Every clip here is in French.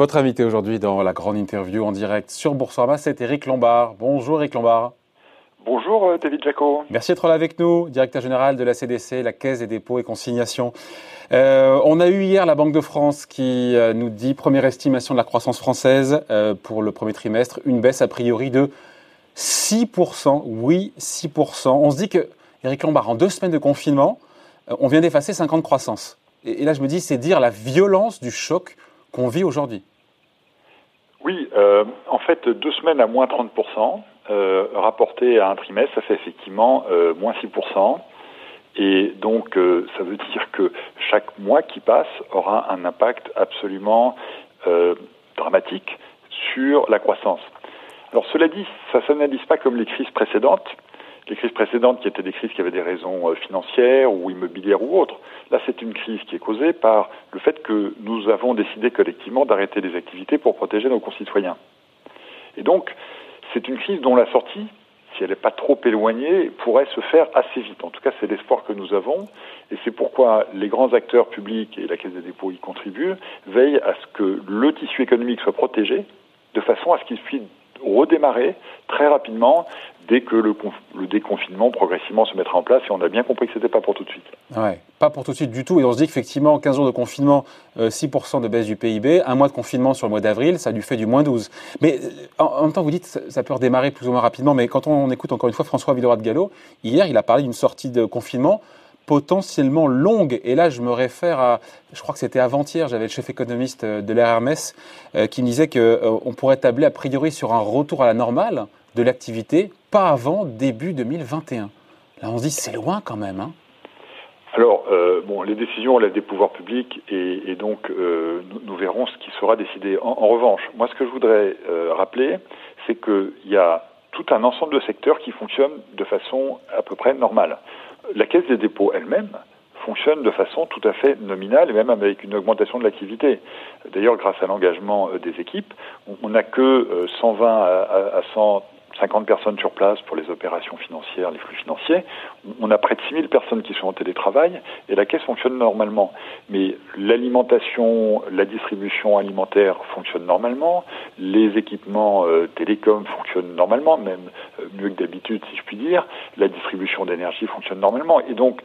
Votre invité aujourd'hui dans la grande interview en direct sur Boursorama, c'est Eric Lombard. Bonjour Eric Lombard. Bonjour euh, David Jaco. Merci d'être là avec nous, directeur général de la CDC, la Caisse des dépôts et consignations. Euh, on a eu hier la Banque de France qui euh, nous dit première estimation de la croissance française pour le premier trimestre, une baisse a priori de 6%. Oui, 6%. On se dit que, Eric Lombard, en deux semaines de confinement, on vient d'effacer 50 croissances. Et, et là, je me dis, c'est dire la violence du choc qu'on vit aujourd'hui. Oui, euh, en fait, deux semaines à moins 30%, euh, rapporté à un trimestre, ça fait effectivement euh, moins 6%. Et donc, euh, ça veut dire que chaque mois qui passe aura un impact absolument dramatique sur la croissance. Alors, cela dit, ça ne s'analyse pas comme les crises précédentes, les crises précédentes qui étaient des crises qui avaient des raisons euh, financières ou immobilières ou autres. Là, c'est une crise qui est causée par le fait que nous avons décidé collectivement d'arrêter des activités pour protéger nos concitoyens. Et donc, c'est une crise dont la sortie, si elle n'est pas trop éloignée, pourrait se faire assez vite. En tout cas, c'est l'espoir que nous avons, et c'est pourquoi les grands acteurs publics, et la Caisse des dépôts y contribuent, veillent à ce que le tissu économique soit protégé, de façon à ce qu'il puisse redémarrer très rapidement dès que le, déconfinement progressivement se mettra en place et on a bien compris que ce n'était pas pour tout de suite. Ouais, pas pour tout de suite du tout et on se dit qu'effectivement 15 jours de confinement, 6% euh, de baisse du PIB, un mois de confinement sur le mois d'avril, ça lui fait du moins 12. Mais euh, en, même temps vous dites ça peut redémarrer plus ou moins rapidement mais quand on, écoute encore une fois François Villeroy de Gallo, hier il a parlé d'une sortie de confinement potentiellement longue. Et là, je me réfère à, je crois que c'était avant-hier, j'avais le chef économiste euh, de l'RMS qui me disait qu'on pourrait tabler a priori sur un retour à la normale de l'activité, pas avant début 2021. Là, on se dit, c'est loin quand même. Hein alors, euh, bon, les décisions relèvent des pouvoirs publics et, donc euh, nous, verrons ce qui sera décidé. En, revanche, moi, ce que je voudrais euh, rappeler, c'est qu'il y a tout un ensemble de secteurs qui fonctionnent de façon à peu près normale. La Caisse des dépôts elle-même fonctionne de façon tout à fait nominale et même avec une augmentation de l'activité. D'ailleurs, grâce à l'engagement euh, des équipes, on n'a que 120 à, à, à 100 50 personnes sur place pour les opérations financières, les flux financiers. On a près de 6000 personnes qui sont en télétravail et la caisse fonctionne normalement. Mais l'alimentation, la distribution alimentaire fonctionne normalement, les équipements euh, télécoms fonctionnent normalement, même euh, mieux que d'habitude si je puis dire, la distribution d'énergie fonctionne normalement. Et donc,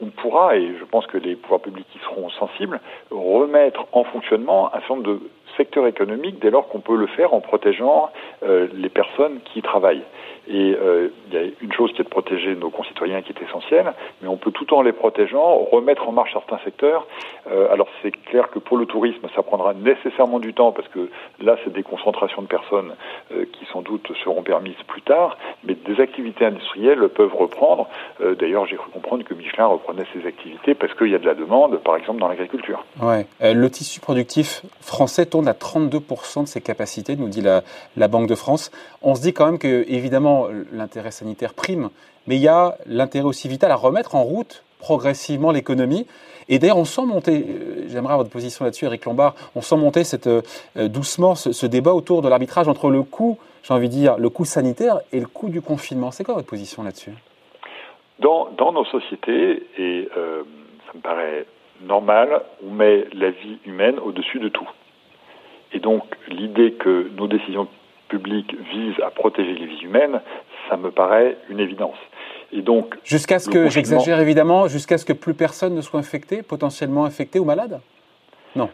on pourra, et je pense que les pouvoirs publics y seront sensibles, remettre en fonctionnement un certain nombre de secteur économique dès lors qu'on peut le faire en protégeant euh, les personnes qui travaillent. Et euh, il y a une chose qui est de protéger nos concitoyens qui est essentielle, mais on peut tout en les protégeant remettre en marche certains secteurs. Euh, alors c'est clair que pour le tourisme, ça prendra nécessairement du temps parce que là, c'est des concentrations de personnes qui sans doute seront permises plus tard, mais des activités industrielles peuvent reprendre. D'ailleurs, j'ai cru comprendre que Michelin reprenait ses activités parce qu'il y a de la demande, par exemple dans l'agriculture. Ouais. Le tissu productif français tourne à 32% de ses capacités, nous dit la, Banque de France. On se dit quand même que, évidemment, l'intérêt sanitaire prime, mais il y a l'intérêt aussi vital à remettre en route progressivement l'économie. Et d'ailleurs, on sent monter, euh, j'aimerais votre position là-dessus, Eric Lombard, on sent monter cette, euh, doucement ce, débat autour de l'arbitrage entre le coût, j'ai envie de dire, le coût sanitaire et le coût du confinement. C'est quoi votre position là-dessus? Dans, nos sociétés, et euh, ça me paraît normal, on met la vie humaine au-dessus de tout. Donc, l'idée que nos décisions public vise à protéger les vies humaines, ça me paraît une évidence. Et donc, jusqu'à ce que, j'exagère évidemment, jusqu'à ce que plus personne ne soit infecté, potentiellement infecté ou malade? Non.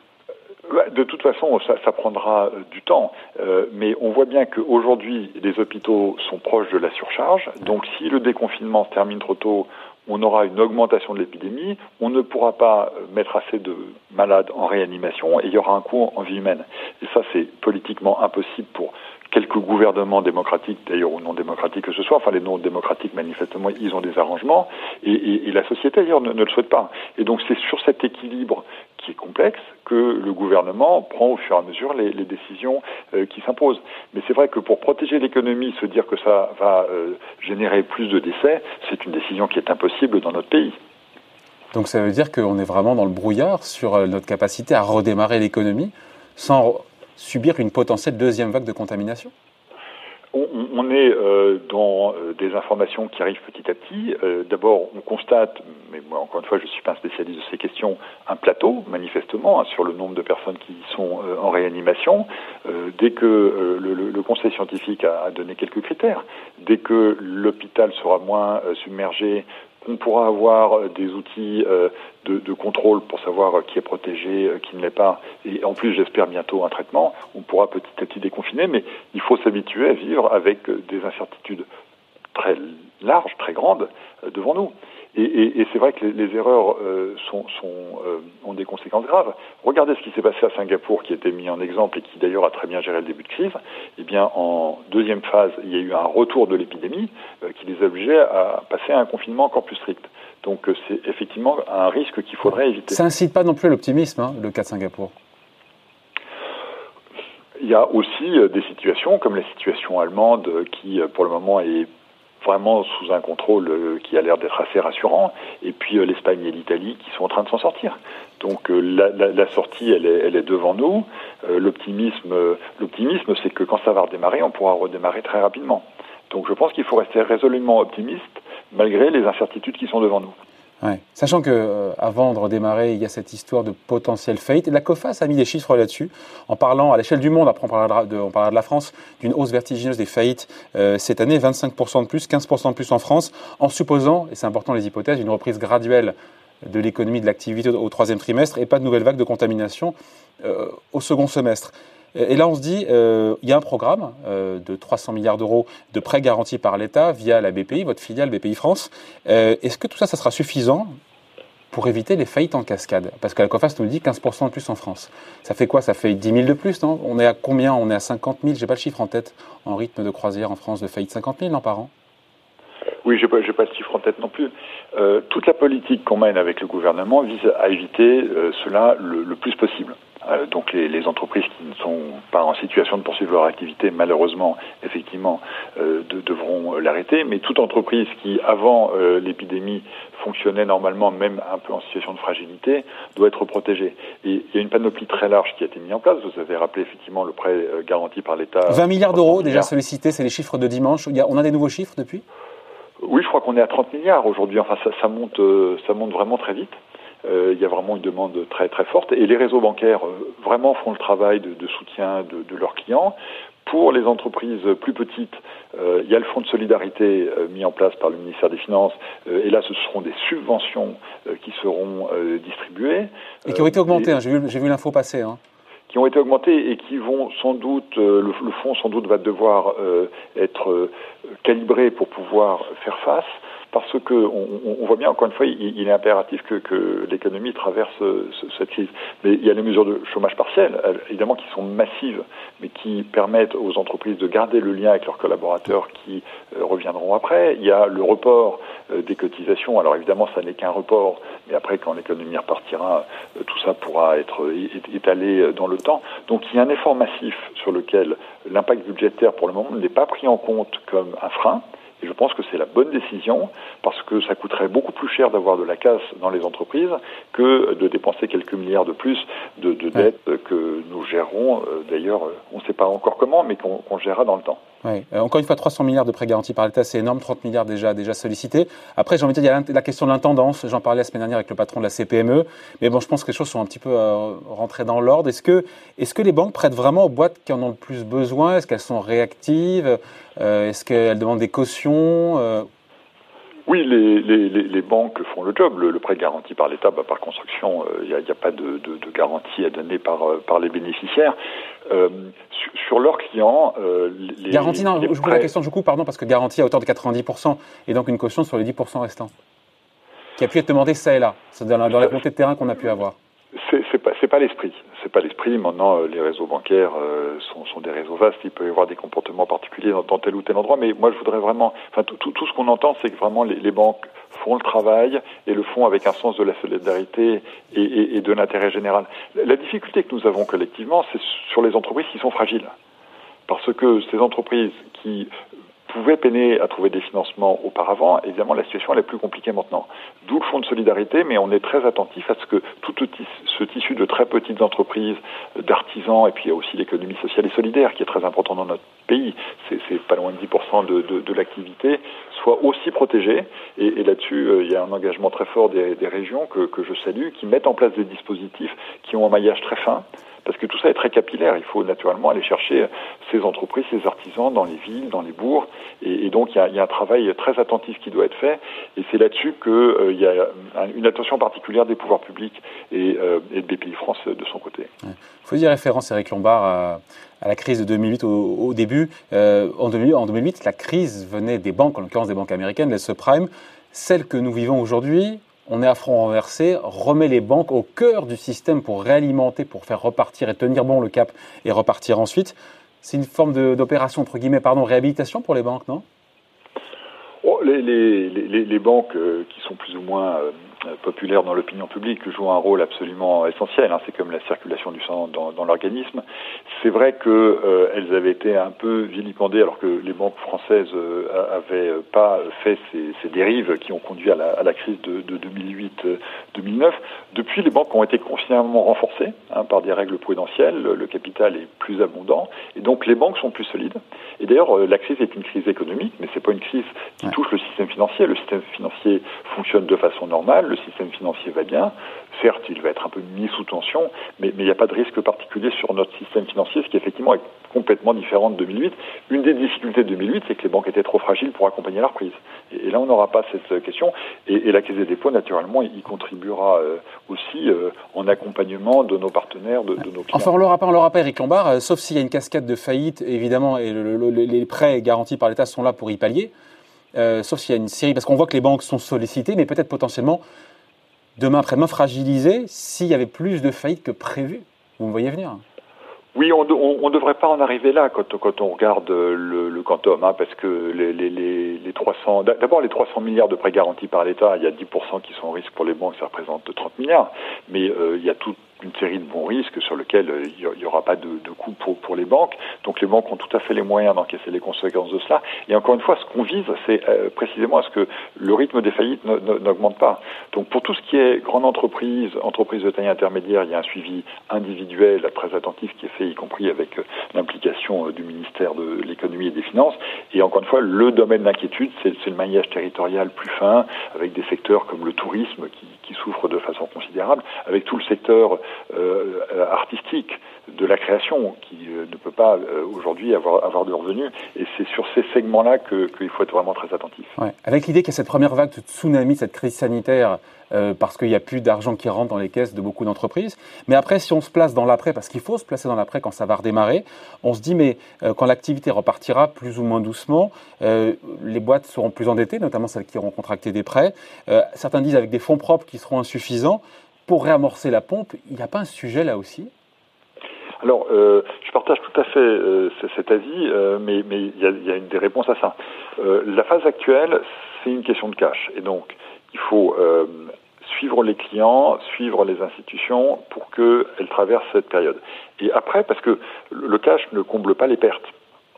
Euh, de toute façon, ça, ça prendra euh, du temps, euh, mais on voit bien qu'aujourd'hui, les hôpitaux sont proches de la surcharge. Donc, si le déconfinement se termine trop tôt, on aura une augmentation de l'épidémie, on ne pourra pas mettre assez de malades en réanimation et il y aura un coût en vie humaine. Et ça, c'est politiquement impossible pour quelques gouvernements démocratiques, d'ailleurs ou non démocratiques que ce soit, enfin les non démocratiques manifestement ils ont des arrangements et, la société d'ailleurs ne, le souhaite pas. Et donc c'est sur cet équilibre qui est complexe que le gouvernement prend au fur et à mesure les, les décisions euh, qui s'imposent. Mais c'est vrai que pour protéger l'économie, se dire que ça va euh, générer plus de décès, c'est une décision qui est impossible dans notre pays. Donc ça veut dire qu'on est vraiment dans le brouillard sur euh, notre capacité à redémarrer l'économie sans subir une potentielle deuxième vague de contamination on, est euh, dans euh, des informations qui arrivent petit à petit. Euh, d'abord, on constate, mais moi encore une fois, je ne suis pas un spécialiste de ces questions, un plateau, manifestement, hein, sur le nombre de personnes qui sont en réanimation. dès que le, Conseil scientifique a, donné quelques critères, dès que l'hôpital sera moins submergé on pourra avoir euh, des outils euh, de, contrôle pour savoir euh, qui est protégé, qui ne l'est pas, et en plus j'espère bientôt un traitement, on pourra petit à petit déconfiner, mais il faut s'habituer à vivre avec des incertitudes très larges, très grandes devant nous. Et, c'est vrai que les, erreurs euh, sont, euh, ont des conséquences graves. Regardez ce qui s'est passé à Singapour, qui a été mis en exemple et qui d'ailleurs a très bien géré le début de crise. Eh bien, en deuxième phase, il y a eu un retour de l'épidémie euh, qui les obligeait à passer à un confinement encore plus strict. Donc, c'est effectivement un risque qu'il faudrait éviter. Ça incite pas non plus l'optimisme, hein, le cas de Singapour. Il y a aussi des situations comme la situation allemande qui, pour le moment, est vraiment sous un contrôle euh, qui a l'air d'être assez rassurant, et puis euh, l'Espagne et l'Italie qui sont en train de s'en sortir. Donc euh, la, sortie, elle est, elle est, devant nous. l'optimisme, l'optimisme, c'est que quand ça va redémarrer, on pourra redémarrer très rapidement. Donc je pense qu'il faut rester résolument optimiste malgré les incertitudes qui sont devant nous. Sachant que euh, avant de redémarrer, il y a cette histoire de potentiel faillite. La COFAS a mis des chiffres là-dessus, en parlant à l'échelle du monde, après on parlera de, la France, d'une hausse vertigineuse des faillites euh, cette année, 25% de plus, 15% de plus en France, en supposant, et c'est important les hypothèses, une reprise graduelle de l'économie de l'activité au troisième trimestre et pas de nouvelles vagues de contamination euh, au second semestre. Et là, on se dit, euh, il y a un programme euh, de 300 milliards d'euros de prêts garantis par l'État via la BPI, votre filiale BPI France. Euh, est-ce que tout ça, ça sera suffisant pour éviter les faillites en cascade? Parce que la COFAS nous dit 15% de plus en France. Ça fait quoi? Ça fait 10 000 de plus, non? On est à combien? On est à 50 000, j'ai pas le chiffre en tête, en rythme de croisière en France de faillite. 50 000, non, par an? Oui, je n'ai pas, pas, le chiffre en tête non plus. toute la politique qu'on mène avec le gouvernement vise à éviter cela le, plus possible. Euh, donc les, les, entreprises qui ne sont pas en situation de poursuivre leur activité, malheureusement, effectivement, euh, de, devront l'arrêter. Mais toute entreprise qui, avant euh, l'épidémie, fonctionnait normalement, même un peu en situation de fragilité, doit être protégée. Et il y a une panoplie très large qui a été mise en place. Vous avez rappelé effectivement le prêt garanti par l'État. 20 milliards d'euros déjà sollicités, c'est les chiffres de dimanche. on a des nouveaux chiffres depuis? Oui, je crois qu'on est à 30 milliards aujourd'hui. Enfin, ça, ça monte, ça monte vraiment très vite. Euh, il y a vraiment une demande très très forte et les réseaux bancaires euh, vraiment font le travail de, soutien de, leurs clients. Pour les entreprises plus petites, euh, il y a le fonds de solidarité mis en place par le ministère des Finances, et là ce seront des subventions qui seront distribuées. Et qui ont été augmentées, hein, j'ai vu, vu l'info passer. Hein qui ont été augmentées et qui vont sans doute, le, le fonds sans doute va devoir être calibré pour pouvoir faire face parce que on, voit bien, encore une fois, il, est impératif que, l'économie traverse cette crise. Mais il y a les mesures de chômage partiel, évidemment, qui sont massives, mais qui permettent aux entreprises de garder le lien avec leurs collaborateurs qui euh, reviendront après. Il y a le report euh, des cotisations. Alors évidemment, ça n'est qu'un report, mais après, quand l'économie repartira, euh, tout ça pourra être étalé dans le Donc il y a un effort massif sur lequel l'impact budgétaire, pour le moment, n'est pas pris en compte comme un frein. Et je pense que c'est la bonne décision parce que ça coûterait beaucoup plus cher d'avoir de la casse dans les entreprises que de dépenser quelques milliards de plus de, dettes que nous gérerons. Euh, d'ailleurs, euh, on ne sait pas encore comment, mais qu'on gérera dans le temps. Oui. Euh, encore une fois, 300 milliards de prêts garantis par l'État, c'est énorme, 30 milliards déjà, déjà sollicités. Après, j'ai envie de dire, il y a la question de l'intendance. J'en parlais la semaine dernière avec le patron de la CPME. Mais bon, je pense que les choses sont un petit peu rentrées dans l'ordre. Est-ce que, est que les banques prêtent vraiment aux boîtes qui en ont le plus besoin? Est-ce qu'elles sont réactives? Est-ce qu'elles demandent des cautions oui, les, les, les, banques font le job. Le, prêt garanti par l'État, bah, par construction, il euh, n'y a, a, pas de, de, de, garantie à donner par, euh, par les bénéficiaires. Euh, sur, leurs clients, euh, les. Garantie, non, je pose la question du coup, pardon, parce que garantie à hauteur de 90%, et donc une caution sur les 10% restants, qui a pu être demandée ça et là. Dans la montée de terrain qu'on a pu avoir. C'est pas, pas l'esprit. C'est pas l'esprit. Maintenant, euh, les réseaux bancaires euh, sont, des réseaux vastes. Il peut y avoir des comportements particuliers dans, tel ou tel endroit. Mais moi, je voudrais vraiment. Enfin, tout, ce qu'on entend, c'est que vraiment les, banques font le travail et le font avec un sens de la solidarité et de l'intérêt général. La difficulté que nous avons collectivement, c'est sur les entreprises qui sont fragiles. Parce que ces entreprises qui pouvaient peiner à trouver des financements auparavant. Évidemment, la situation est plus compliquée maintenant. D'où le fonds de solidarité, mais on est très attentif à ce que tout ce tissu de très petites entreprises, d'artisans, et puis il y a aussi l'économie sociale et solidaire qui est très important dans notre pays, c'est pas loin de 10% de, de, l'activité, soit aussi protégé. Et, là-dessus, euh, il y a un engagement très fort des, régions que je salue, qui mettent en place des dispositifs qui ont un maillage très fin parce que tout ça est très capillaire. Il faut naturellement aller chercher ces entreprises, ces artisans dans les villes, dans les bourgs, et, donc il y, a, un travail très attentif qui doit être fait, et c'est là-dessus qu'il euh, y a une attention particulière des pouvoirs publics et, euh, de BPI France de son côté. Il ouais. faut référence, Eric Lombard, à, la crise de 2008 au, début. Euh, en, 2008, en 2008, la crise venait des banques, en l'occurrence des banques américaines, les subprimes. Celle que nous vivons aujourd'hui, on est à front renversé, remet les banques au cœur du système pour réalimenter, pour faire repartir et tenir bon le cap et repartir ensuite. C'est une forme d'opération, entre guillemets, pardon, réhabilitation pour les banques, non? Oh, les, banques euh, qui sont plus ou moins euh, populaires dans l'opinion publique jouent un rôle absolument essentiel. Hein, c'est comme la circulation du sang dans, dans l'organisme. C'est vrai qu'elles euh, avaient été un peu vilipendées alors que les banques françaises euh, avaient pas fait ces, ces, dérives qui ont conduit à la, à la crise de, de 2008-2009. Depuis, les banques ont été considérablement renforcées hein, par des règles prudentielles. Le, le, capital est plus abondant et donc les banques sont plus solides. Et d'ailleurs, euh, la crise est une crise économique, mais c'est pas une crise qui touche le système financier. Le système financier fonctionne de façon normale le système financier va bien. Certes, il va être un peu mis sous tension, mais, il n'y a pas de risque particulier sur notre système financier, ce qui effectivement est complètement différent de 2008. Une des difficultés de 2008, c'est que les banques étaient trop fragiles pour accompagner la reprise. Et, là, on n'aura pas cette question. Et, la Caisse des dépôts, naturellement, y contribuera euh, aussi euh, en accompagnement de nos partenaires, de, nos clients. Enfin, on on l'aura pas, Eric Lombard, euh, sauf s'il y a une cascade de faillite, évidemment, et le, le, les prêts garantis par l'État sont là pour y pallier. Euh, sauf s'il y a une série, parce qu'on voit que les banques sont sollicitées, mais peut-être potentiellement demain après-demain fragilisées s'il y avait plus de faillites que prévu. Vous me voyez venir oui, on ne devrait pas en arriver là quand, on regarde le, le quantum, hein, parce que les, les, les 300, d'abord les 300 milliards de prêts garantis par l'État, il y a 10% qui sont en risque pour les banques, ça représente 30 milliards, mais euh, il y a tout une série de bons risques sur lesquels euh, il n'y aura pas de, de coût pour, pour, les banques. Donc les banques ont tout à fait les moyens d'encaisser les conséquences de cela. Et encore une fois, ce qu'on vise, c'est euh, précisément à ce que le rythme des faillites n'augmente pas. Donc pour tout ce qui est grande entreprise, entreprise de taille intermédiaire, il y a un suivi individuel très attentif qui est fait, y compris avec euh, l'implication du ministère de l'économie et des finances. Et encore une fois, le domaine d'inquiétude, c'est le maillage territorial plus fin, avec des secteurs comme le tourisme qui, qui souffre de façon considérable, avec tout le secteur euh, artistique de la création qui euh, ne peut pas euh, aujourd'hui avoir, avoir de revenus. Et c'est sur ces segments-là qu'il que faut être vraiment très attentif. Ouais. Avec l'idée qu'il y a cette première vague de tsunami, cette crise sanitaire, euh, parce qu'il n'y a plus d'argent qui rentre dans les caisses de beaucoup d'entreprises. Mais après, si on se place dans l'après, parce qu'il faut se placer dans l'après quand ça va redémarrer, on se dit, mais euh, quand l'activité repartira plus ou moins doucement, euh, les boîtes seront plus endettées, notamment celles qui auront contracté des prêts. certains disent avec des fonds propres qui seront insuffisants. Pour réamorcer la pompe, il n'y a pas un sujet là aussi? Alors, euh, je partage tout à fait euh, cet avis, euh, mais il y, a, une des réponses à ça. la phase actuelle, c'est une question de cash, et donc il faut suivre les clients, suivre les institutions pour qu'elles traversent cette période. Et après, parce que le cash ne comble pas les pertes.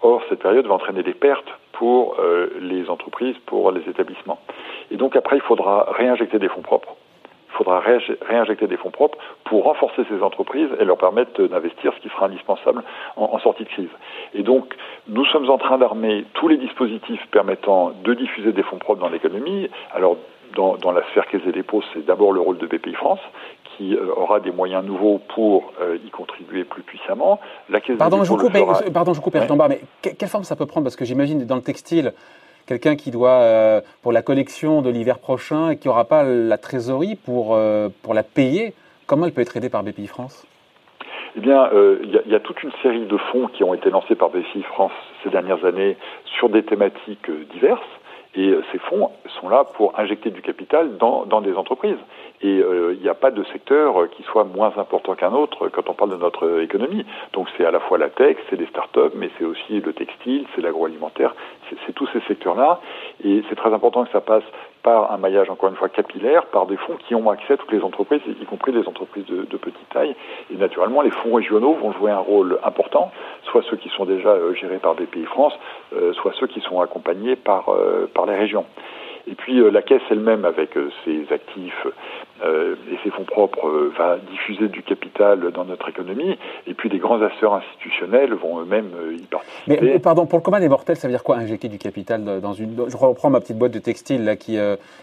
Or, cette période va entraîner des pertes pour les entreprises, pour les établissements. Et donc après, il faudra réinjecter des fonds propres il faudra réinjecter des fonds propres pour renforcer ces entreprises et leur permettre d'investir, ce qui sera indispensable en, en, sortie de crise. Et donc, nous sommes en train d'armer tous les dispositifs permettant de diffuser des fonds propres dans l'économie. Alors, dans, dans, la sphère Caisse des dépôts, c'est d'abord le rôle de BPI France, qui euh, aura des moyens nouveaux pour euh, y contribuer plus puissamment. La Caisse pardon, des dépôts je coupe, fera... pardon, je coupe, ouais. mais quelle forme ça peut prendre? Parce que j'imagine dans le textile, quelqu'un qui doit, euh, pour la collection de l'hiver prochain et qui n'aura pas la trésorerie pour, euh, pour la payer, comment elle peut être aidée par BPI France? Eh bien, il euh, y, y, a toute une série de fonds qui ont été lancés par BPI France ces dernières années sur des thématiques diverses. Et ces fonds sont là pour injecter du capital dans des entreprises. Et euh, il n'y a pas de secteur qui soit moins important qu'un autre quand on parle de notre économie. Donc c'est à la fois la tech, c'est les startups, mais c'est aussi le textile, c'est l'agroalimentaire, c'est tous ces secteurs-là. Et c'est très important que ça passe par un maillage, encore une fois, capillaire, par des fonds qui ont accès à toutes les entreprises, y compris les entreprises de, petite taille. Et naturellement, les fonds régionaux vont jouer un rôle important, soit ceux qui sont déjà gérés par BPI France, soit ceux qui sont accompagnés par, par les régions. Et puis la caisse elle-même, avec ses actifs et ses fonds propres, va diffuser du capital dans notre économie. Et puis les grands acteurs institutionnels vont eux-mêmes y participer. Mais pardon, pour le commun des mortels, ça veut dire quoi injecter du capital dans une Je reprends ma petite boîte de textile là qui,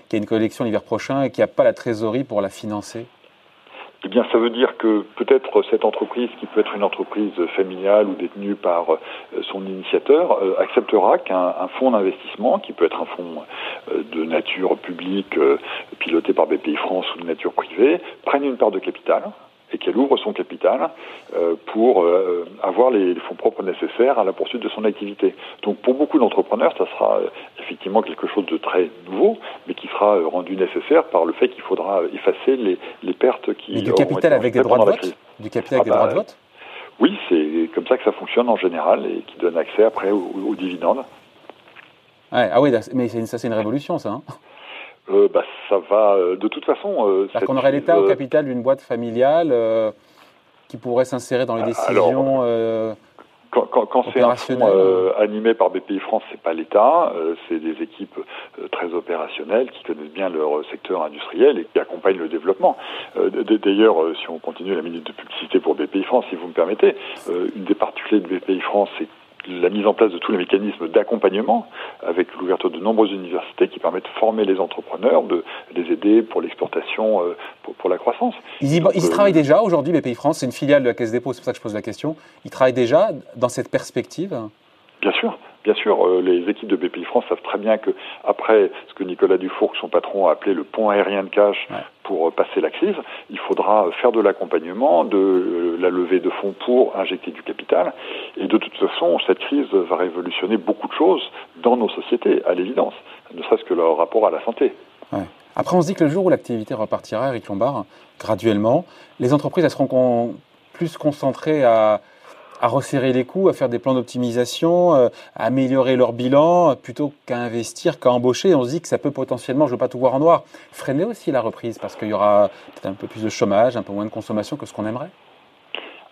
qui a une collection l'hiver prochain et qui n'a pas la trésorerie pour la financer? Eh bien, ça veut dire que peut-être cette entreprise, qui peut être une entreprise familiale ou détenue par euh, son initiateur, euh, acceptera qu'un fonds d'investissement, qui peut être un fonds euh, de nature publique, piloté par BPI France ou de nature privée, prenne une part de capital et qu'elle ouvre son capital euh, pour euh, avoir les, fonds propres nécessaires à la poursuite de son activité. Donc pour beaucoup d'entrepreneurs, ça sera euh, effectivement quelque chose de très nouveau, mais qui sera rendu nécessaire par le fait qu'il faudra effacer les, les pertes qui... Et du capital avec des droits de vote Du capital avec des droits de vote Oui, c'est comme ça que ça fonctionne en général et qui donne accès après aux, dividendes. Ouais, ah oui, mais ça c'est une révolution ça. Hein euh, bah, ça va. Euh, de toute façon. Euh, qu'on aurait l'État au capital d'une boîte familiale qui pourrait s'insérer dans les décisions. quand, quand, c'est un fonds animé par BPI France, c'est pas l'État, c'est des équipes très opérationnelles qui connaissent bien leur secteur industriel et qui accompagnent le développement. D'ailleurs, si on continue la minute de publicité pour BPI France, si vous me permettez, une des particularités de BPI France, c'est la mise en place de tous les mécanismes d'accompagnement avec l'ouverture de nombreuses universités qui permettent de former les entrepreneurs, de les aider pour l'exportation, euh, pour, la croissance. Ils y, euh, travaillent déjà aujourd'hui, BPI France, c'est une filiale de la Caisse des dépôts, c'est pour ça que je pose la question. Ils travaillent déjà dans cette perspective? Bien sûr. Bien sûr, euh, les équipes de BPI France savent très bien que après ce que Nicolas Dufour, son patron, a appelé le pont aérien de cash pour euh, passer la crise, il faudra faire de l'accompagnement, de euh, la levée de fonds pour injecter du capital. Et de toute façon, cette crise va révolutionner beaucoup de choses dans nos sociétés, à l'évidence, ne serait-ce que leur rapport à la santé. Après, on se dit que le jour où l'activité repartira, Eric Lombard, graduellement, les entreprises elles seront plus concentrées à à resserrer les coûts, à faire des plans d'optimisation, euh, à améliorer leur bilan, plutôt qu'à investir, qu'à embaucher. On se dit que ça peut potentiellement, je ne veux pas tout voir en noir, freiner aussi la reprise, parce qu'il y aura peut-être un peu plus de chômage, un peu moins de consommation que ce qu'on aimerait.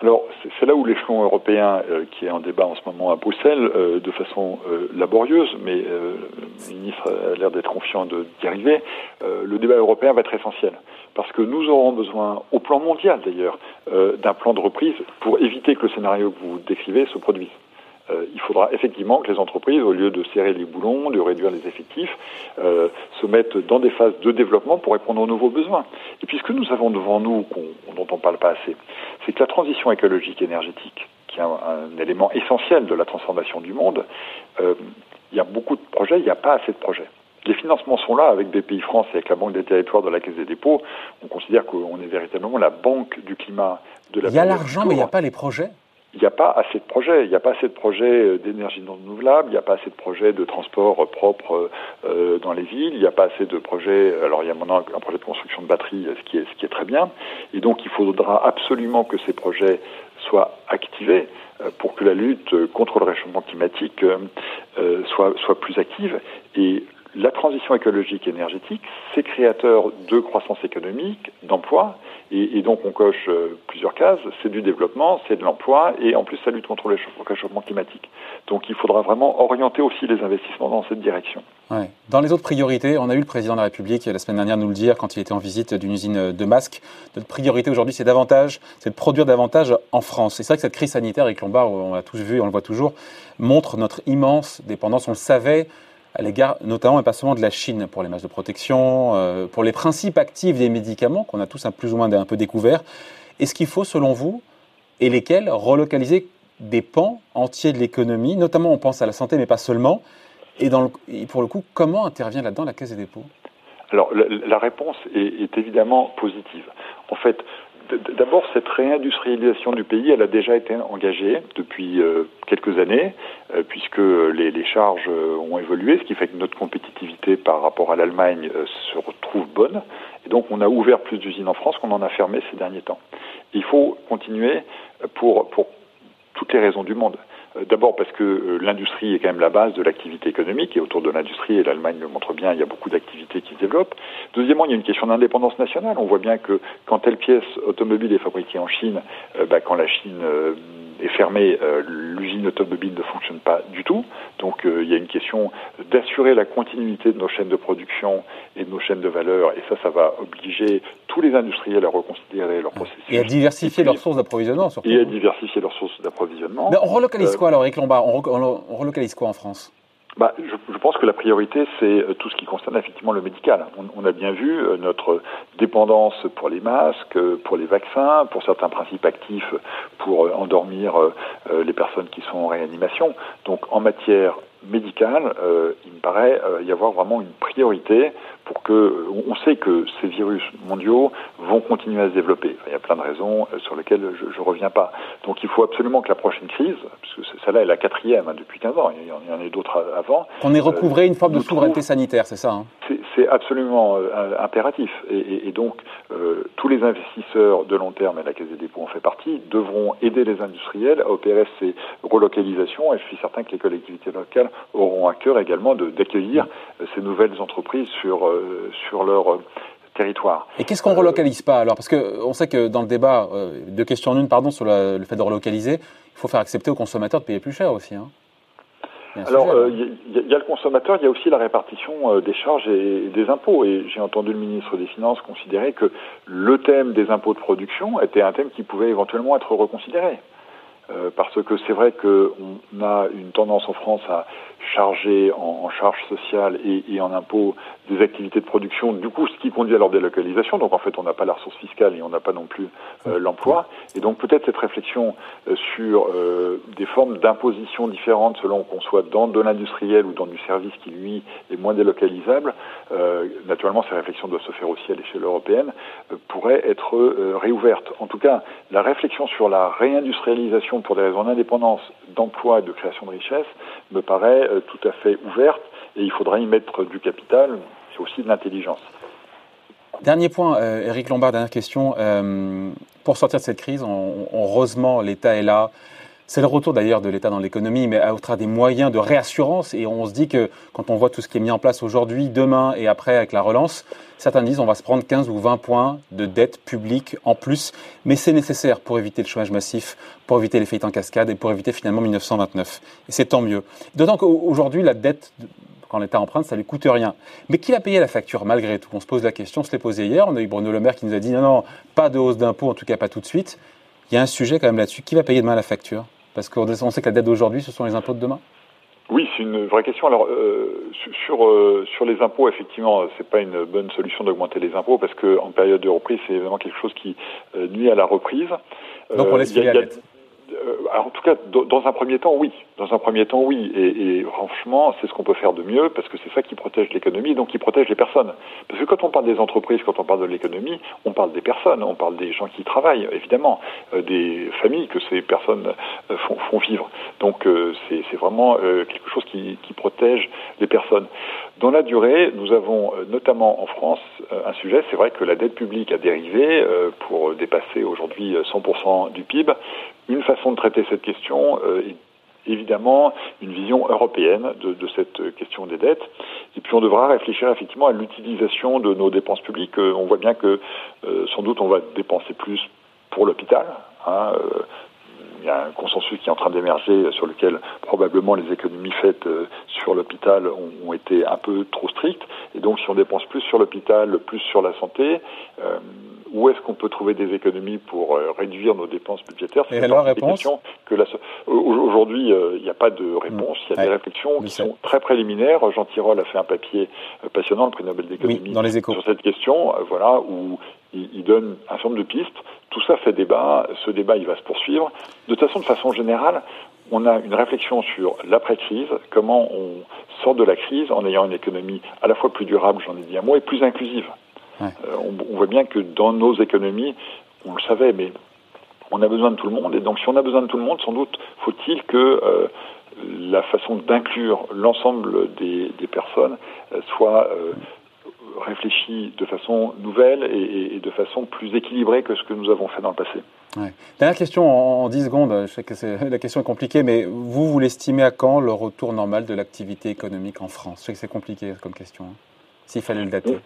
Alors, c'est là où l'échelon européen, euh, qui est en débat en ce moment à Bruxelles, euh, de façon laborieuse, mais le ministre a l'air d'être confiant d'y arriver, le débat européen va être essentiel parce que nous aurons besoin, au plan mondial d'ailleurs, euh, d'un plan de reprise pour éviter que le scénario que vous décrivez se produise. Euh, il faudra effectivement que les entreprises, au lieu de serrer les boulons, de réduire les effectifs, euh, se mettent dans des phases de développement pour répondre aux nouveaux besoins. Et puis ce que nous avons devant nous, dont on ne parle pas assez, c'est que la transition écologique énergétique, qui est un, un, élément essentiel de la transformation du monde, il y a beaucoup de projets, il n'y a pas assez de projets. Les financements sont là avec BPI France et avec la Banque des territoires de la Caisse des dépôts. On considère qu'on est véritablement la banque du climat de la Il y a l'argent, mais il n'y a pas les projets il n'y a pas assez de projets. Il n'y a pas assez de projets euh, d'énergie non renouvelable, il n'y a pas assez de projets de transport propre euh, dans les villes, il n'y a pas assez de projets. Alors il y a maintenant un projet de construction de batteries, ce qui est, très bien. Et donc il faudra absolument que ces projets soient activés euh, pour que la lutte contre le réchauffement climatique soit, soit plus active. Et la transition écologique et énergétique, c'est créateur de croissance économique, d'emploi, et, donc on coche euh, plusieurs cases, c'est du développement, c'est de l'emploi, et en plus ça lutte contre le réchauffement climatique. Donc il faudra vraiment orienter aussi les investissements dans cette direction. Dans les autres priorités, on a eu le président de la République la semaine dernière nous le dire quand il était en visite d'une usine de masques. Notre priorité aujourd'hui, c'est davantage, c'est de produire davantage en France. C'est vrai que cette crise sanitaire, avec Lombard, on l'a tous vu, on le voit toujours, montre notre immense dépendance. On le savait, à l'égard notamment et pas seulement de la Chine pour les masques de protection, euh, pour les principes actifs des médicaments qu'on a tous un plus ou moins un peu découverts. Est-ce qu'il faut, selon vous, et lesquels, relocaliser des pans entiers de l'économie, notamment on pense à la santé, mais pas seulement, et, pour le coup, comment intervient là-dedans la Caisse des dépôts? Alors la, réponse est, est, évidemment positive. En fait, D'abord, cette réindustrialisation du pays, elle a déjà été engagée depuis euh, quelques années, euh, puisque les, charges euh, ont évolué, ce qui fait que notre compétitivité par rapport à l'Allemagne se retrouve bonne. Et donc, on a ouvert plus d'usines en France qu'on en a fermé ces derniers temps. il faut continuer pour, pour toutes les raisons du monde. Euh, d'abord parce que euh, l'industrie est quand même la base de l'activité économique et autour de l'industrie, et l'Allemagne le montre bien, il y a beaucoup d'activités qui se développent. Deuxièmement, il y a une question d'indépendance nationale. On voit bien que quand telle pièce automobile est fabriquée en Chine, euh, bah, quand la Chine est fermée, l'usine automobile ne fonctionne pas du tout. Donc il y a une question d'assurer la continuité de nos chaînes de production et de nos chaînes de valeur. Et ça, ça va obliger tous les industriels à reconsidérer leur processus. Et à diversifier leurs sources d'approvisionnement, surtout. Et à diversifier leurs sources d'approvisionnement. Mais on relocalise quoi alors, Eric Lombard? On, relocalise quoi en France? Bah, je, pense que la priorité, c'est euh, tout ce qui concerne effectivement le médical. On, a bien vu euh, notre dépendance pour les masques, euh, pour les vaccins, pour certains principes actifs pour endormir les personnes qui sont en réanimation. Donc en matière médicale, il me paraît y avoir vraiment une priorité pour que on sait que ces virus mondiaux vont continuer à se développer. il y a plein de raisons sur lesquelles je ne reviens pas. Donc il faut absolument que la prochaine crise, puisque celle-là est la quatrième hein, depuis 15 ans, il y en, a eu d'autres avant. On ait recouvré une forme de souveraineté sanitaire, c'est ça hein C'est absolument euh, impératif. Et, donc euh, tous les investisseurs de long terme, et la Caisse des dépôts en fait partie, devront aider les industriels à opérer ces relocalisations. Et je suis certain que les collectivités locales auront à cœur également d'accueillir euh, ces nouvelles entreprises sur euh, sur leur euh, territoire. Et qu'est-ce qu'on ne relocalise pas alors? Parce qu'on sait que dans le débat, de question en une, pardon, sur le fait de relocaliser, il faut faire accepter aux consommateurs de payer plus cher aussi. Hein. Alors, il y, a le consommateur, il y a aussi la répartition des charges et des impôts. Et j'ai entendu le ministre des Finances considérer que le thème des impôts de production était un thème qui pouvait éventuellement être reconsidéré. parce que c'est vrai qu'on a une tendance en France à chargés en, en charges sociales et, et, en impôts des activités de production, du coup, ce qui conduit à leur délocalisation. Donc, en fait, on n'a pas la ressource fiscale et on n'a pas non plus euh, l'emploi. Et donc, peut-être cette réflexion euh, sur euh, des formes d'imposition différentes selon qu'on soit dans de l'industriel ou dans du service qui, lui, est moins délocalisable. naturellement, ces réflexions doivent se faire aussi à l'échelle européenne, pourraient être réouvertes. En tout cas, la réflexion sur la réindustrialisation pour des raisons d'indépendance, d'emploi et de création de richesse me paraît euh, tout à fait ouverte et il faudra y mettre du capital et aussi de l'intelligence. Dernier point, euh, Lombard, dernière question. Euh, pour sortir de cette crise, heureusement, l'État est là. C'est le retour d'ailleurs de l'État dans l'économie, mais à travers des moyens de réassurance. Et on se dit que quand on voit tout ce qui est mis en place aujourd'hui, demain et après avec la relance, certains disent on va se prendre 15 ou 20 points de dette publique en plus. Mais c'est nécessaire pour éviter le chômage massif, pour éviter les faillites en cascade et pour éviter finalement 1929. Et c'est tant mieux. D'autant qu'aujourd'hui, la dette quand l'État emprunte, ça ne lui coûte rien. Mais qui va payer la facture malgré tout? On se pose la question, on se l'est posé hier. On a eu Bruno Le Maire qui nous a dit non, non, pas de hausse d'impôts, en tout cas pas tout de suite. Il y a un sujet quand même là-dessus. Qui va payer demain la facture? Parce qu'on sait que la dette d'aujourd'hui, ce sont les impôts de demain? Oui, c'est une vraie question. Alors euh, sur euh, sur les impôts, effectivement, c'est pas une bonne solution d'augmenter les impôts parce que en période de reprise, c'est vraiment quelque chose qui euh, nuit à la reprise. Donc on laisse la dette. Euh, en tout cas, dans un premier temps, oui. Dans un premier temps, oui. Et, franchement, c'est ce qu'on peut faire de mieux parce que c'est ça qui protège l'économie, donc qui protège les personnes. Parce que quand on parle des entreprises, quand on parle de l'économie, on parle des personnes, on parle des gens qui travaillent, évidemment, euh, des familles que ces personnes euh, font, font, vivre. Donc c'est vraiment quelque chose qui, qui, protège les personnes. Dans la durée, nous avons notamment en France un sujet. C'est vrai que la dette publique a dérivé pour dépasser aujourd'hui 100% du PIB une façon de traiter cette question euh, est évidemment une vision européenne de, cette question des dettes. Et puis on devra réfléchir effectivement à l'utilisation de nos dépenses publiques. Euh, on voit bien que euh, sans doute on va dépenser plus pour l'hôpital. Hein, il y a un consensus qui est en train d'émerger sur lequel probablement les économies faites sur l'hôpital ont, été un peu trop strictes. Et donc si on dépense plus sur l'hôpital, plus sur la santé, où est-ce qu'on peut trouver des économies pour euh, réduire nos dépenses budgétaires? C'est la réponse? que aujourd'hui euh, il n'y a pas de réponse. Il y a des réflexions qui sont très préliminaires. Jean Tirole a fait un papier euh, passionnant, le prix Nobel d'économie, sur cette question, voilà où il, donne un certain nombre de pistes. Tout ça fait débat. Ce débat, il va se poursuivre. De toute façon, de façon générale, on a une réflexion sur l'après-crise, comment on sort de la crise en ayant une économie à la fois plus durable, j'en ai dit un mot, et plus inclusive. Euh, on, voit bien que dans nos économies, on le savait, mais on a besoin de tout le monde. Et donc, si on a besoin de tout le monde, sans doute faut-il que euh, la façon d'inclure l'ensemble des, personnes euh, soit réfléchie de façon nouvelle et, de façon plus équilibrée que ce que nous avons fait dans le passé. Dernière question en, 10 secondes. Je sais que la question est compliquée, mais vous, vous l'estimez à quand le retour normal de l'activité économique en France? Je sais que c'est compliqué comme question, hein, s'il fallait le dater. Oui,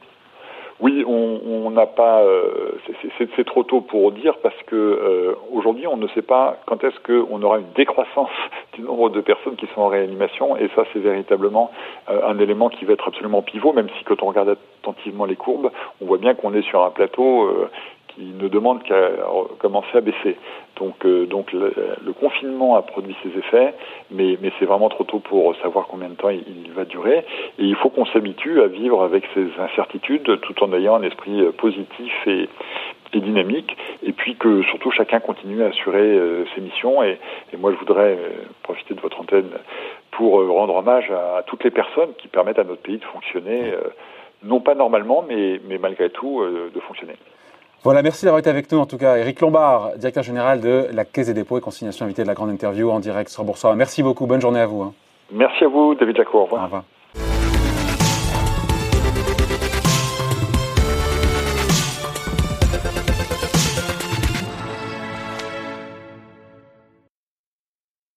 on n'a pas. Euh, c'est trop tôt pour dire parce que euh, aujourd'hui, on ne sait pas quand est-ce qu'on aura une décroissance du nombre de personnes qui sont en réanimation, et ça, c'est véritablement euh, un élément qui va être absolument pivot, même si quand on regarde attentivement les courbes, on voit bien qu'on est sur un plateau qui ne demande qu'à commencer à baisser. Donc, euh, donc le, confinement a produit ses effets, mais, mais c'est vraiment trop tôt pour savoir combien de temps il, va durer. Et il faut qu'on s'habitue à vivre avec ces incertitudes tout en ayant un esprit euh, positif et, et dynamique, et puis que surtout chacun continue à assurer euh, ses missions. Et, et, moi, je voudrais profiter de votre antenne pour rendre hommage à, toutes les personnes qui permettent à notre pays de fonctionner, non pas normalement, mais, mais malgré tout, de fonctionner. Voilà, merci d'avoir été avec nous en tout cas. Eric Lombard, directeur général de la Caisse des dépôts et consignation invité de la grande interview en direct sur Boursorama. Merci beaucoup, bonne journée à vous. Hein. Merci à vous, David Jaco. Au revoir. Au revoir.